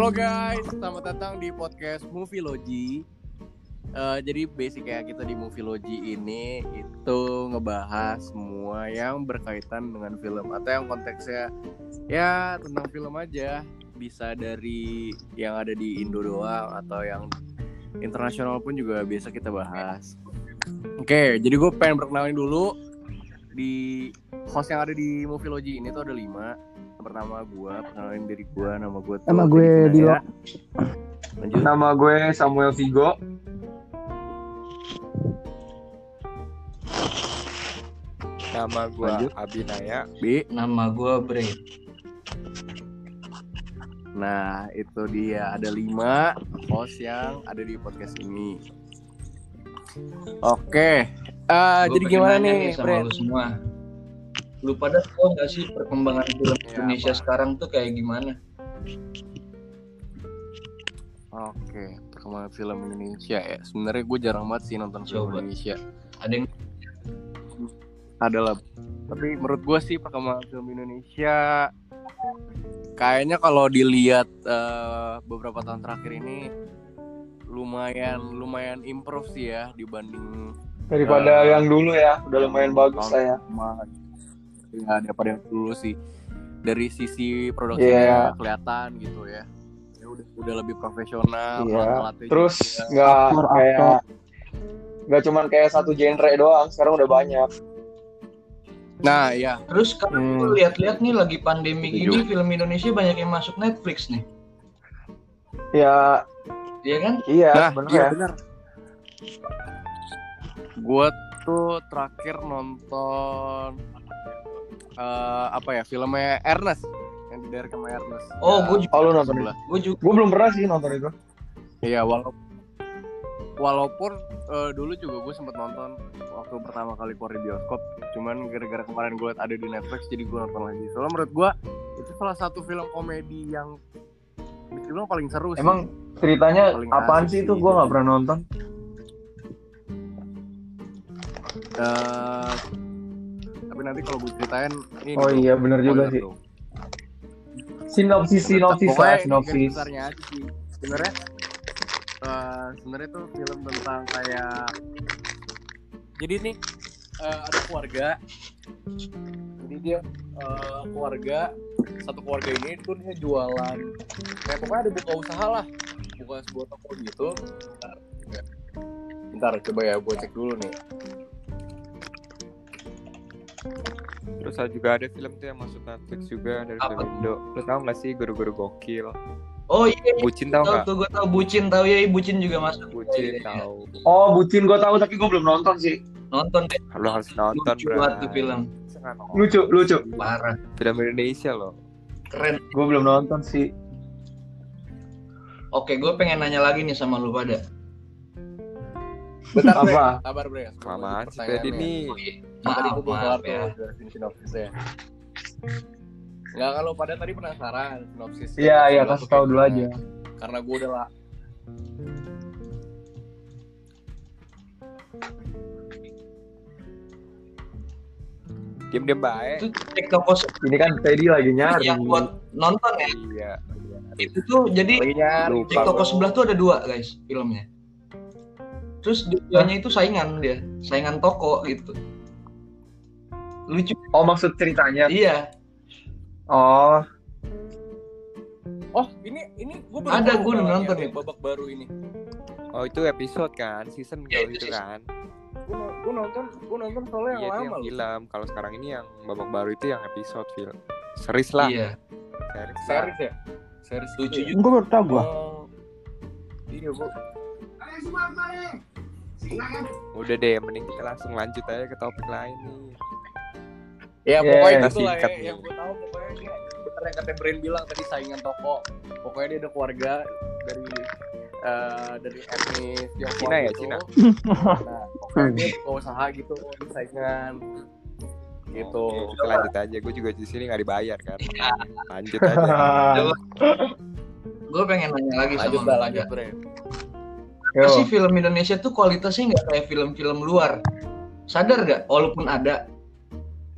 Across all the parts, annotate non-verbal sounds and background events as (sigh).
Halo guys, selamat datang di podcast Movielogy. Uh, jadi basic ya kita di Movielogy ini itu ngebahas semua yang berkaitan dengan film atau yang konteksnya ya tentang film aja. Bisa dari yang ada di Indo doang atau yang internasional pun juga biasa kita bahas. Oke, jadi gue pengen perkenalin dulu di host yang ada di Movielogy ini tuh ada lima pertama gue kenalin diri gue nama gue nama gue Dilo lanjut. Nama gue Samuel Vigo. Nama gue Abinaya. Bi. Nama gue Bre nah itu dia. Ada lima host yang ada di podcast ini. Oke. Uh, jadi gimana nih sama lu semua lu pada tau gak sih perkembangan film ya, Indonesia apa? sekarang tuh kayak gimana? Oke, perkembangan film Indonesia ya. Sebenarnya gue jarang banget sih nonton film Coba. Indonesia. Ada yang adalah tapi menurut gue sih perkembangan film Indonesia kayaknya kalau dilihat uh, beberapa tahun terakhir ini lumayan lumayan improve sih ya dibanding daripada uh, yang dulu ya udah lumayan bagus saya ya daripada yang dulu sih. Dari sisi produksinya yeah. kelihatan gitu ya. Ya udah udah lebih profesional yeah. terus nggak kayak nggak cuman kayak satu genre doang sekarang udah banyak. Nah ya terus kan hmm. lihat-lihat nih lagi pandemi gini film Indonesia banyak yang masuk Netflix nih. Ya. Iya kan? Iya nah, bener iya, bener. Gue tuh terakhir nonton uh, apa ya filmnya Ernest yang direct sama Ernest. Oh, ya, gue juga. Oh, lu nonton itu? Gue juga. Gue belum pernah sih nonton itu. Iya, walaupun walaupun uh, dulu juga gue sempet nonton waktu pertama kali keluar di bioskop. Cuman gara-gara kemarin gue ada di Netflix jadi gue nonton lagi. Soalnya menurut gue itu salah satu film komedi yang dibilang paling seru sih. Emang ceritanya paling apaan sih itu? Gue nggak pernah nonton. Uh, tapi nanti kalau gue ceritain ini oh iya benar juga sih. sinopsis sinopsis lah sinopsis. sebenarnya uh, sebenarnya tuh film tentang kayak jadi nih uh, ada keluarga. Jadi dia uh, keluarga satu keluarga ini tuh dia jualan kayak pokoknya ada buka usaha lah. Buka sebuah toko gitu. Bentar, bentar coba ya gue cek dulu nih Terus juga ada film tuh yang masuk Netflix juga dari Apa? film Indo. Lo tau gak sih guru-guru gokil? Oh iya, iya. Bucin tau gak? Tuh gue tau Bucin tau ya, Bucin juga masuk. Bucin ya, tau. Oh Bucin gue tau tapi gue belum nonton sih. Nonton deh. Lo harus nonton Lucu banget tuh film. Lucu, lucu. Parah. Film Indonesia loh. Keren. Gue belum nonton sih. Oke, gue pengen nanya lagi nih sama lu pada. Bentar, apa? Sabar, Bre. Kelamaan sih tadi nih. Maaf, tadi gue belum kelar ya. sinopsisnya. Enggak kalau pada tadi penasaran sinopsis. Iya, iya, kasih tahu dulu aja. Karena gue udah lah Diam diam baik. Itu cek toko ini kan Teddy lagi nyari. Yang buat nonton ya. Iya. Itu tuh jadi cek toko sebelah tuh ada dua guys filmnya. Terus duanya itu saingan dia, saingan toko gitu. Lucu. Oh maksud ceritanya? Iya. Oh. Oh ini ini gue baru ada gue nonton ya. babak baru ini. Oh itu episode kan season ya, kalau itu, itu kan. Gue nonton gue nonton soalnya yang iya, lama yang film. Kalau sekarang ini yang babak baru itu yang episode film series lah. Iya. Series, series ya? Series lucu juga. Gue baru tau gue oh, iya gue Udah deh, mending kita langsung lanjut aja ke topik lain nih. Ya yeah, pokoknya itu lah ya, yang gue tahu pokoknya dia bener yang kata Brain bilang tadi saingan toko. Pokoknya dia ada keluarga dari uh, dari etnis Tiongkok Cina ya, gitu. Cina. Nah, pokoknya (laughs) dia buka usaha gitu, saingan gitu. Oh, kita lanjut aja. Gue juga di sini nggak dibayar kan. (laughs) Lanjut aja. (laughs) gue pengen nanya lagi lanjut sama lah, lanjut Bre. sih film Indonesia tuh kualitasnya nggak kayak film-film luar. Sadar gak? Walaupun ada,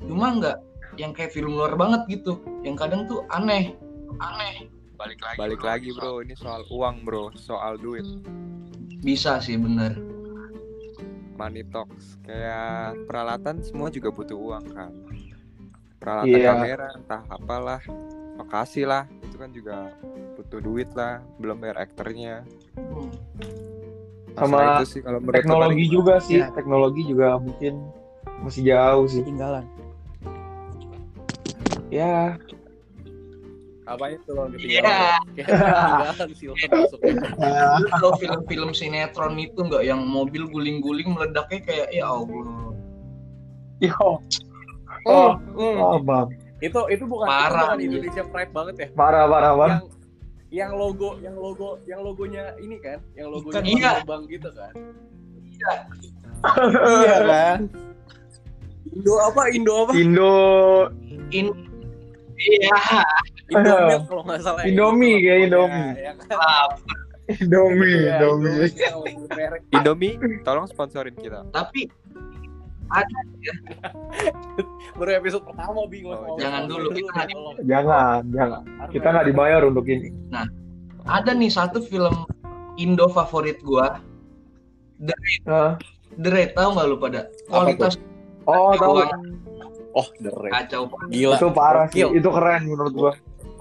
cuma nggak yang kayak film luar banget gitu. Yang kadang tuh aneh. Aneh. Balik lagi balik lagi bro. Ini soal uang bro. Soal duit. Bisa sih bener. money talks. Kayak peralatan semua juga butuh uang kan? Peralatan Iya. kamera entah apalah. Lokasi lah. Itu kan juga butuh duit lah. Belum bayar aktornya. Hmm. Sama itu sih kalau teknologi teman- juga sih Ya. teknologi juga mungkin masih jauh sih ketinggalan ya Apa itu lo Iya. Ketinggalan. Lu Kalau film-film sinetron itu nggak yang mobil guling-guling meledaknya kayak ya Allah. yo Oh, oh bang itu itu bukan itu Parah. bukan Indonesia Pride banget ya. parah parah bang Yang yang logo yang logo yang logonya ini kan, yang logonya Ikan. Iya. terbang gitu kan. iya kan Indo apa? Indo apa? Indo In Iya, Indomie kalau nggak salah. ya. Indomie, kayak Ya, Indomie. ya kan? Indomie Ya, Indomie yang lebih merek. Indomie tolong sponsorin kita tapi (laughs) Baru episode pertama bingung. Oh, jangan dulu, kita nggak jangan jangan kita nggak dibayar untuk ini ada nih satu film Indo favorit gua. Hah? The Raid tahu nggak lu pada? Kualitas oh tahu Gua Oh, the Raid. kacau. Gila. itu parah sih itu keren menurut gua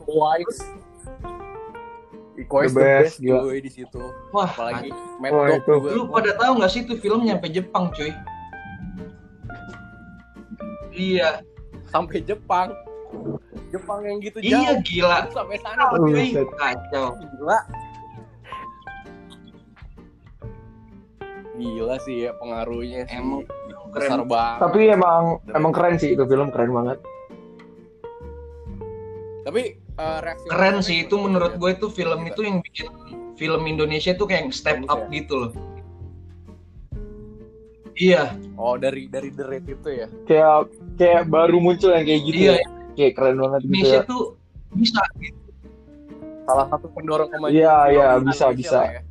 Twice. Twice The the best, best, gila. gue di situ. Wah, Apalagi Mad Dog itu. juga. lu pada tahu nggak sih itu film nyampe Jepang, cuy? Iya, sampai Jepang. Jepang yang gitu iya jauh. gila. Itu sampai sana Oh, buset. Kacau. gila. Gila sih ya pengaruhnya sih. Emang besar keren. banget. tapi emang emang keren sih itu film keren banget Tapi reaksi Keren sih itu menurut gue itu film Iya. itu yang bikin film Indonesia tuh kayak step Bagus up ya? gitu loh. Iya, Oh dari dari The Raid itu ya. kayak kayak baru muncul yang kayak gitu Iya. ya. kayak keren banget gitu Indonesia ya tuh bisa gitu. Salah satu pendorong kemajuan. Iya, iya, bisa, Indonesia bisa. ya.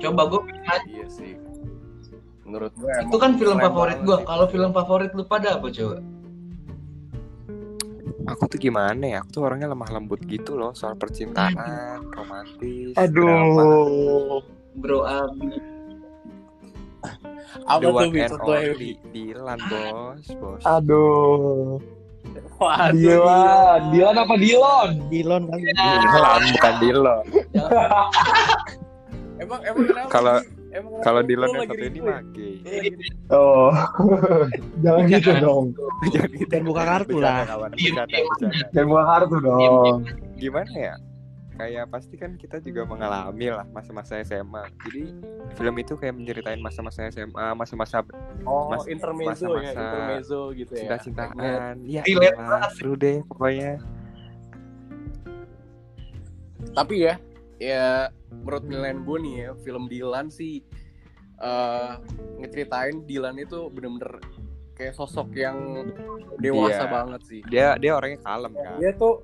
Coba gue pengen aja. Iya sih. Menurut gue Itu kan film favorit gue. Kalau film favorit lu pada apa coba? aku tuh gimana ya aku tuh orangnya lemah lembut gitu loh soal percintaan romantis drama. aduh Bro Abi. Apa The tuh Bi? only Dilan bos bos. Aduh Waduh, Dilan. Dilan apa Dilon? Dilon kali. Dilan bukan Dilon. (laughs) Emang emang kenapa? Kalau- kalau Dilan yang satu ini ribut ya? lagi- oh. (laughs) Jangan gitu dong. Jadi Dan buka kartu lah. jangan buka kartu dong. Gimana ya kayak pasti kan kita juga mengalami lah masa-masa SMA jadi film itu kayak menceritain masa-masa SMA masa-masa Oh, Mas- intermezzo ya, masa-masa intermezzo gitu ya. cinta-cintaan ya elah, seru deh pokoknya Tapi ya, ya menurut nilaian gue nih ya, film Dilan sih eh ngeceritain Dilan itu bener-bener kayak sosok yang dewasa Iya. banget sih. dia dia orangnya kalem kan Dia tuh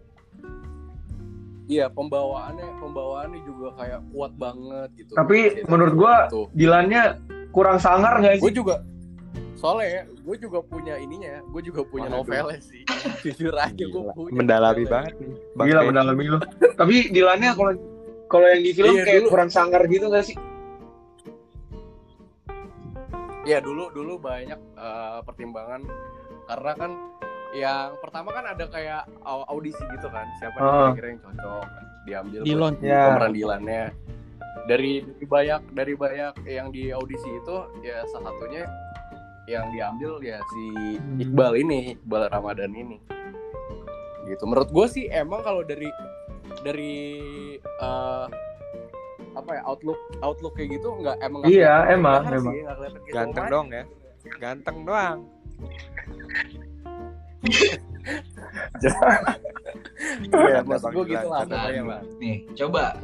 Iya pembawaannya pembawaannya juga kayak kuat banget gitu. Tapi Cerita menurut gua, gitu. Dilannya kurang sangar nggak gue sih juga soalnya ya, gue juga punya ininya, gue juga punya Waduh. novelnya sih. (laughs) Jujur aja gue punya. mendalami novelnya. banget nih Bang gila mendalami lu tapi Dilannya kalau kalau yang di film Iya, kayak dulu. kurang sangar gitu nggak sih Ya dulu dulu banyak eh, pertimbangan karena kan yang pertama kan ada kayak au- audisi gitu kan siapa nih Ah. kira-kira yang cocok diambil Dilon. buat Ya. pemeran Dilannya dari dari banyak dari banyak yang di audisi itu ya salah satunya yang diambil ya si Hmm. Iqbal ini Iqbal Ramadan ini gitu menurut gue sih emang kalau dari dari eh, apa ya outlook outlook kayak gitu nggak emang Iya, kelihatan emang, sih, emang. kayak ganteng dong ya ganteng doang Iya, Bang gue gitu lah pokoknya Bang. Nih, coba.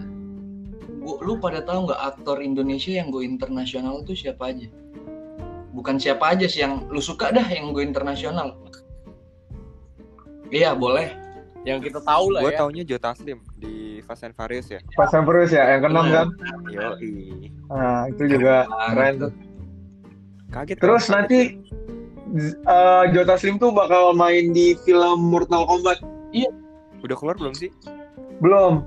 Gua, lu pada tahu nggak aktor Indonesia yang go internasional itu siapa aja? Bukan siapa aja sih yang lu suka dah yang go internasional. Iya, boleh. Yang kita tahu lah gue ya. taunya Joe Taslim di Fast and Furious ya Fast and Furious ya yang keenam kan yoi nah itu juga keren tuh kaget terus kan? nanti uh, Jota Slim tuh bakal main di film Mortal Kombat Udah keluar belum sih? Belum,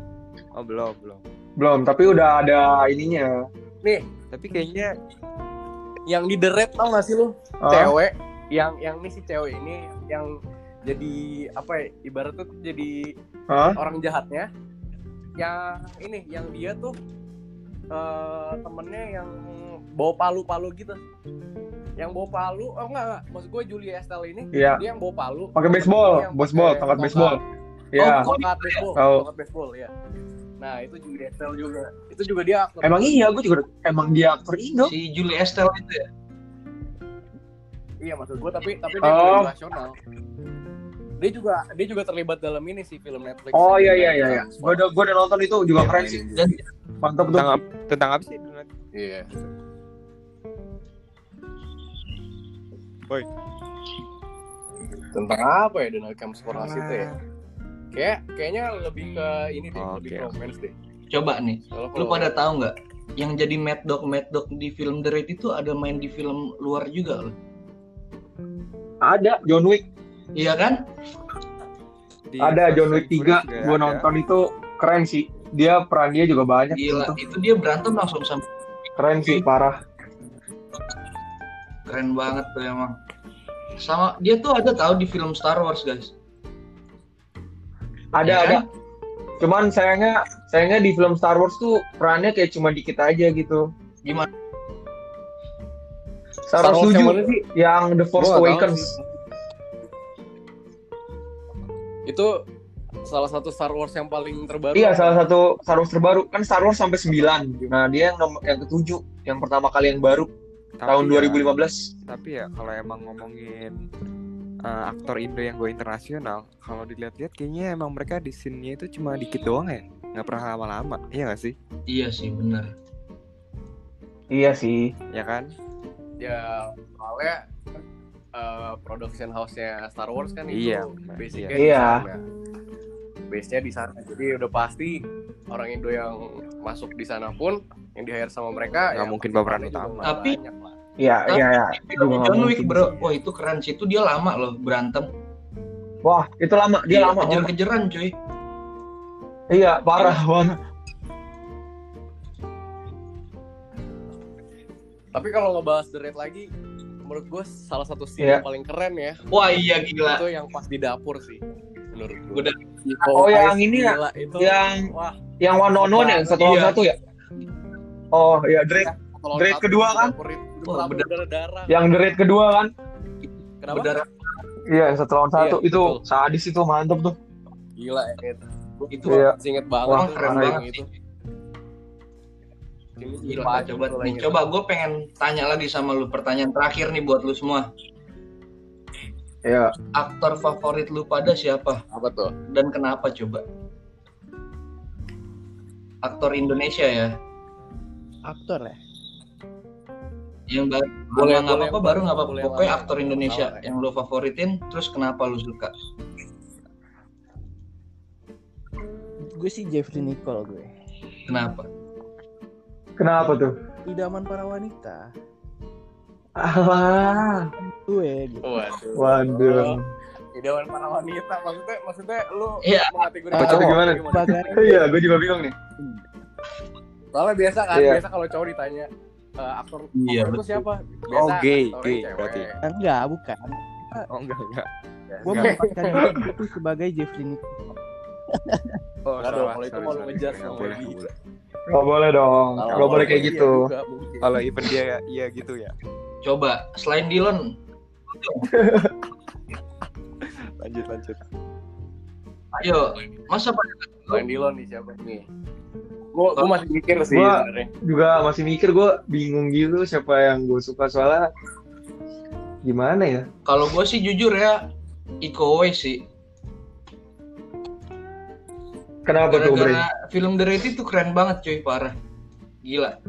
Oh belum belum. belum. Tapi udah ada ininya. Nih, Tapi kayaknya yang di The Red tau gak sih lu? Ah, Cewek yang yang ini si cewek ini yang jadi apa ya? Ibaratnya tuh jadi orang jahatnya. Yang ini yang dia tuh eh temennya yang bawa palu-palu gitu. Yang bawa palu, oh enggak enggak, maksud gue Julia Estelle ini Iya. dia yang bawa palu. Pakai baseball, baseball, tongkat baseball. Iya. Oh, tongkat baseball, Tahu. tongkat baseball ya. Nah, itu Julia Estelle juga. Itu juga dia aktor. Emang iya, gue juga emang dia aktor Indo. Si Julie Estelle itu ya. Iya maksud gue tapi tapi dia Oh. film nasional. Dia juga dia juga terlibat dalam ini sih film Netflix. Oh iya iya iya. iya. Gue udah gue udah nonton itu juga Iya, keren sih. Mantap tuh. tentang ap- tentang apa sih? Iya. Woi. Tentang apa ya Donald Camsfornas itu ya? Kayak kayaknya lebih ke ini deh, Oke, lebih ke romance deh. Coba nih, Kalau lu pada tahu nggak? Yang jadi Mad Dog Mad Dog di film The Raid itu ada main di film luar juga loh. Ada John Wick. Iya kan? Di Ada John Wick 3. Furious juga Gue ada. nonton itu keren sih. Dia peran dia juga banyak Gila, gitu. itu dia berantem langsung sampai Keren sih parah. Keren banget tuh emang. Sama dia tuh ada tahu di film Star Wars guys. Ada Ya ada. kan? Cuman sayangnya sayangnya di film Star Wars tuh perannya kayak cuma dikit aja gitu. Gimana? Star Star Wars yang 7 mana sih? yang The Force Gua Awakens. Itu salah satu Star Wars yang paling terbaru. Iya, salah satu Star Wars terbaru. Kan Star Wars sampai 9. Nah, dia yang nom- yang ketujuh, yang pertama kali yang baru Tapi tahun ya- 2015. Tapi ya kalau emang ngomongin uh, aktor Indo yang gue internasional, kalau dilihat-lihat kayaknya emang mereka di scene-nya itu cuma dikit doang ya, nggak pernah lama-lama, iya gak sih? Iya sih bener. Iya sih. Ya kan? Ya, soalnya eh, production house-nya Star Wars kan itu Iya, basicnya iya. di sana. Base-nya di sana. Jadi udah pasti orang Indo yang masuk di sana pun yang di hire sama mereka Nggak ya mungkin pemeran utama. Tapi- banyak. Iya, iya, iya. Nggak John Wick bro, wah itu keren sih. Itu dia lama loh berantem. Wah, itu lama, dia lama. lama. kejar-kejaran cuy. Iya, parah banget. Tapi kalau ngebahas The Raid lagi, menurut gue salah satu scene Iya. yang paling keren ya Wah iya gila. itu yang pas di dapur sih menurut gue. Udah. Oh, yang ini ya? Itu Yang wah yang one on one yang satu lawan Iya. satu ya? Oh, iya, Drake. satu kedua kan? dapur itu Wah, berdarah bener. darah. Yang The Raid kedua kan? Kenapa? Berdarah Iya, yang satu lawan satu. Iya, itu betul. sadis itu mantep tuh. Gila ya itu. itu Iya. Masih inget banget Wah, keren banget itu. Gila, gila, coba nih, coba gue pengen tanya lagi sama lu pertanyaan terakhir nih buat lu semua. Iya. Aktor favorit lu pada siapa Apa tuh? dan kenapa coba? Aktor Indonesia ya, aktor ya yang baru Boleh, nggak boleh, apa-apa baru nggak apa-apa. boleh, Pokoknya boleh. aktor Indonesia Boleh. yang lu favoritin, terus kenapa lu suka? gue sih Jeffrey Nicole gue Kenapa? Kenapa tuh? idaman para wanita Alah. gue gitu Waduh. Waduh. Idaman para wanita maksudnya maksudnya lu Iya. mengategorikan cowok gimana? sebagai Iya, gue juga bingung nih. Soalnya biasa kan, Iya. biasa kalau cowok ditanya eh, aktor Iya, itu siapa? Oh, gay, aktornya gay cewek. berarti. enggak bukan Oh enggak enggak. gue Enggak. menempatkan diri itu sebagai Jeffrey Nicole Oh, Enggak dong, kalau itu mau ngejar Nggak sama boleh, nggak boleh. Gak boleh dong. Kalau Gak boleh kayak iya gitu. Kalau even dia iya gitu ya. Coba selain Dylan, (laughs) Lanjut lanjut. ayo masa pada Selain Dillon nih siapa nih? Gua, gua masih mikir sih Gua- sebenarnya. Juga masih mikir gue bingung gitu siapa yang gue suka soalnya gimana ya? kalau gue sih jujur ya Iko Uwais sih. Kenapa tuh, Bre? Film The Raid itu keren banget cuy, parah. Gila.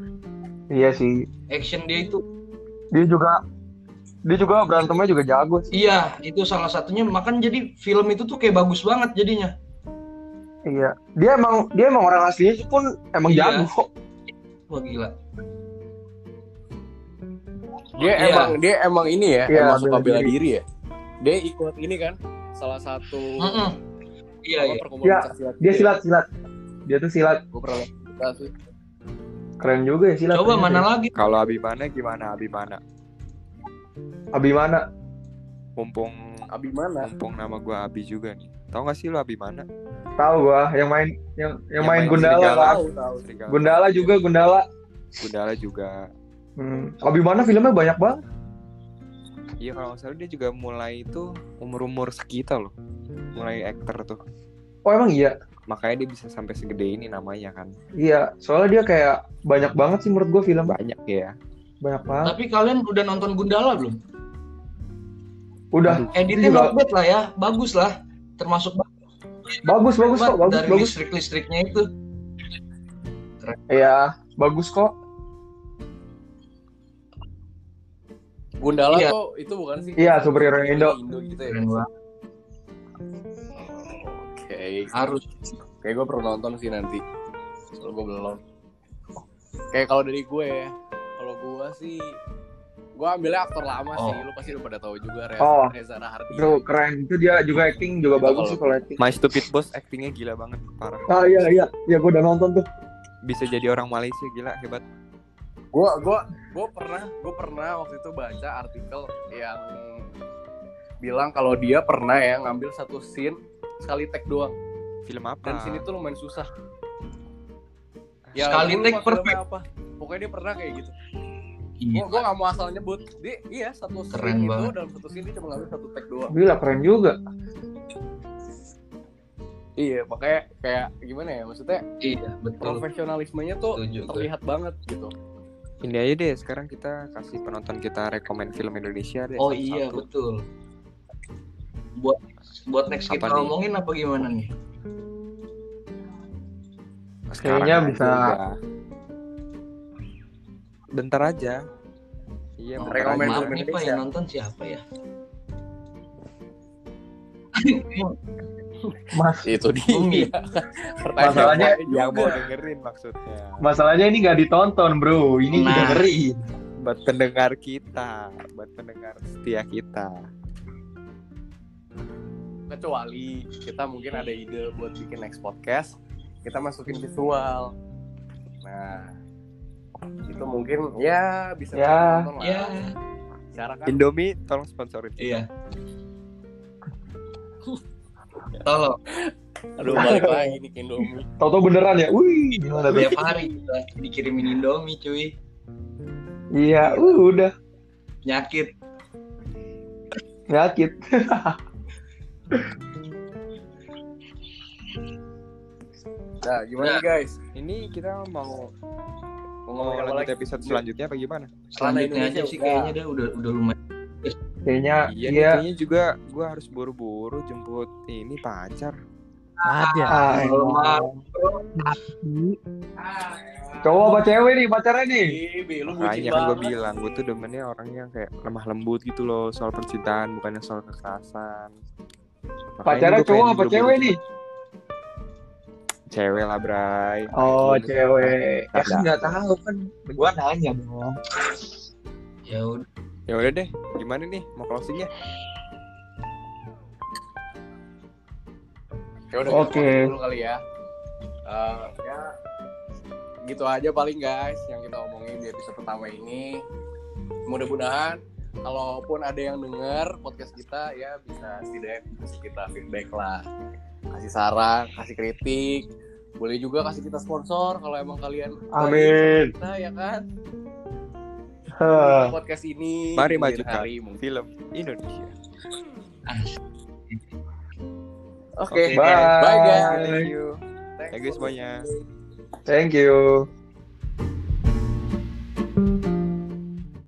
Iya sih. Action dia itu Dia juga dia juga berantemnya juga jago sih. Iya, itu salah satunya. Makan jadi film itu tuh kayak bagus banget jadinya. Iya. Dia emang dia emang orang aslinya pun emang Iya. jago. Wah gila. Dia Iya. emang dia emang ini ya, Iya, emang suka bela diri. diri ya. Dia ikut ini kan, salah satu Mm-mm. Iya, apa iya. perkomunitas silat Dia silat silat. Dia tuh silat. gue pernah sih Keren juga ya silat. Coba mana ya. lagi? Kalau Abimana gimana Abimana? Abimana. Mumpung Abimana mumpung nama gua Abi juga nih. Tahu gak sih lu Abimana? Tahu gua yang main yang yang, main, main Gundala serigala. kan. tahu tahu Serigala. Gundala juga Gundala. Gundala juga. Hmm. Abimana filmnya banyak banget. Iya kalau nggak salah dia juga mulai itu umur-umur sekitar loh. Mulai aktor tuh. Oh emang iya. Makanya dia bisa sampai segede ini namanya kan. Iya, soalnya dia kayak banyak banget sih menurut gua film. Banyak ya. Banyak banget. Tapi kalian udah nonton Gundala belum? Udah. Editnya not bad lah ya, bagus lah. Termasuk Bagus bagus kok, bagus dari bagus. listrik-listriknya itu. Iya, bagus kok. Gundala Iya. tuh itu bukan sih Iya, superhero Indo. Indo gitu ya oke Harus. kayak gue perlu nonton sih nanti soalnya gue belum kayak kalau dari gue ya kalau gue sih gue ambilnya aktor lama sih Oh. lu pasti udah pada tahu juga Reza, Oh. Reza Rahardian Itu keren. Itu dia juga acting juga Itu bagus kalau- sih kalau acting. My Stupid Boss aktingnya gila banget parah. Ah iya iya, iya gua udah nonton tuh. Bisa jadi orang Malaysia gila hebat. gue gue gue pernah gue pernah waktu itu baca artikel yang bilang kalau dia pernah ya ngambil satu scene sekali take doang Film apa? dan scene itu lumayan susah Sekali gua take lupa filmnya perfect. apa pokoknya dia pernah kayak gitu Iya. gue gue gak mau asal nyebut dia iya satu scene Keren itu banget. dalam satu scene dia cuma ngambil satu take doang Gila keren juga. iya makanya kayak gimana ya maksudnya Iya, betul. profesionalismenya tuh Setuju. gue. terlihat banget gitu Ini aja deh sekarang kita kasih penonton kita rekomen film Indonesia deh. Oh iya, betul. Buat buat next Apa kita nih? ngomongin apa gimana nih? Sekarang Kayaknya aja bisa- udah. Bentar aja. Iya, Oh, rekomen maaf nih Pak, yang nonton siapa ya? Mas, itu dia pertanyaan Masalahnya yang mau juga. dengerin maksudnya. masalahnya ini nggak ditonton, Bro. Ini Nah. didengerin. Buat pendengar kita, buat pendengar setia kita. kecuali kita mungkin ada ide buat bikin next podcast kita masukin visual nah itu mungkin ya bisa Ya. nonton lah. Ya, cara kan Indomie tolong sponsorin. iya. (laughs) Tolong aduh balik lagi nih ke Indomie Toto beneran ya. Wih, gimana tuh? tiap hari kita dikirimin Indomie cuy. Iya, uh, udah. Penyakit. Penyakit. nah gimana nih guys Ini kita mau mau ngomongin apa lanjut lagi episode selanjutnya apa gimana? Selanjutnya aja sih udah. kayaknya dah udah udah lumayan. Kayaknya Iya, iya. kayaknya juga gua harus buru-buru jemput ini pacar. Ada. Ah, emang. Cowok apa cewek nih pacarnya nih? Makanya kan gue bilang, gue tuh demennya orang yang kayak lemah lembut gitu loh soal percintaan, bukannya soal kekerasan. Pacarnya cowok apa cewek nih? Cewek lah, Bray. Oh, cewek. Ya kan nggak tahu kan. Gua nanya dong. Ya udah. Ya udah deh, gimana nih mau closingnya? ya udah Oke. kita dulu kali ya Eh, ya gitu aja paling guys yang kita omongin di episode pertama ini mudah-mudahan kalaupun ada yang denger podcast kita ya bisa setidaknya kasih kita feedback lah kasih saran kasih kritik boleh juga kasih kita sponsor kalau emang kalian Amin. kita ya kan Hah. podcast ini Mari majukan hari mungkin film Indonesia. oke Oke, Bye. bye guys Thank you. Thank you semuanya. Thank you.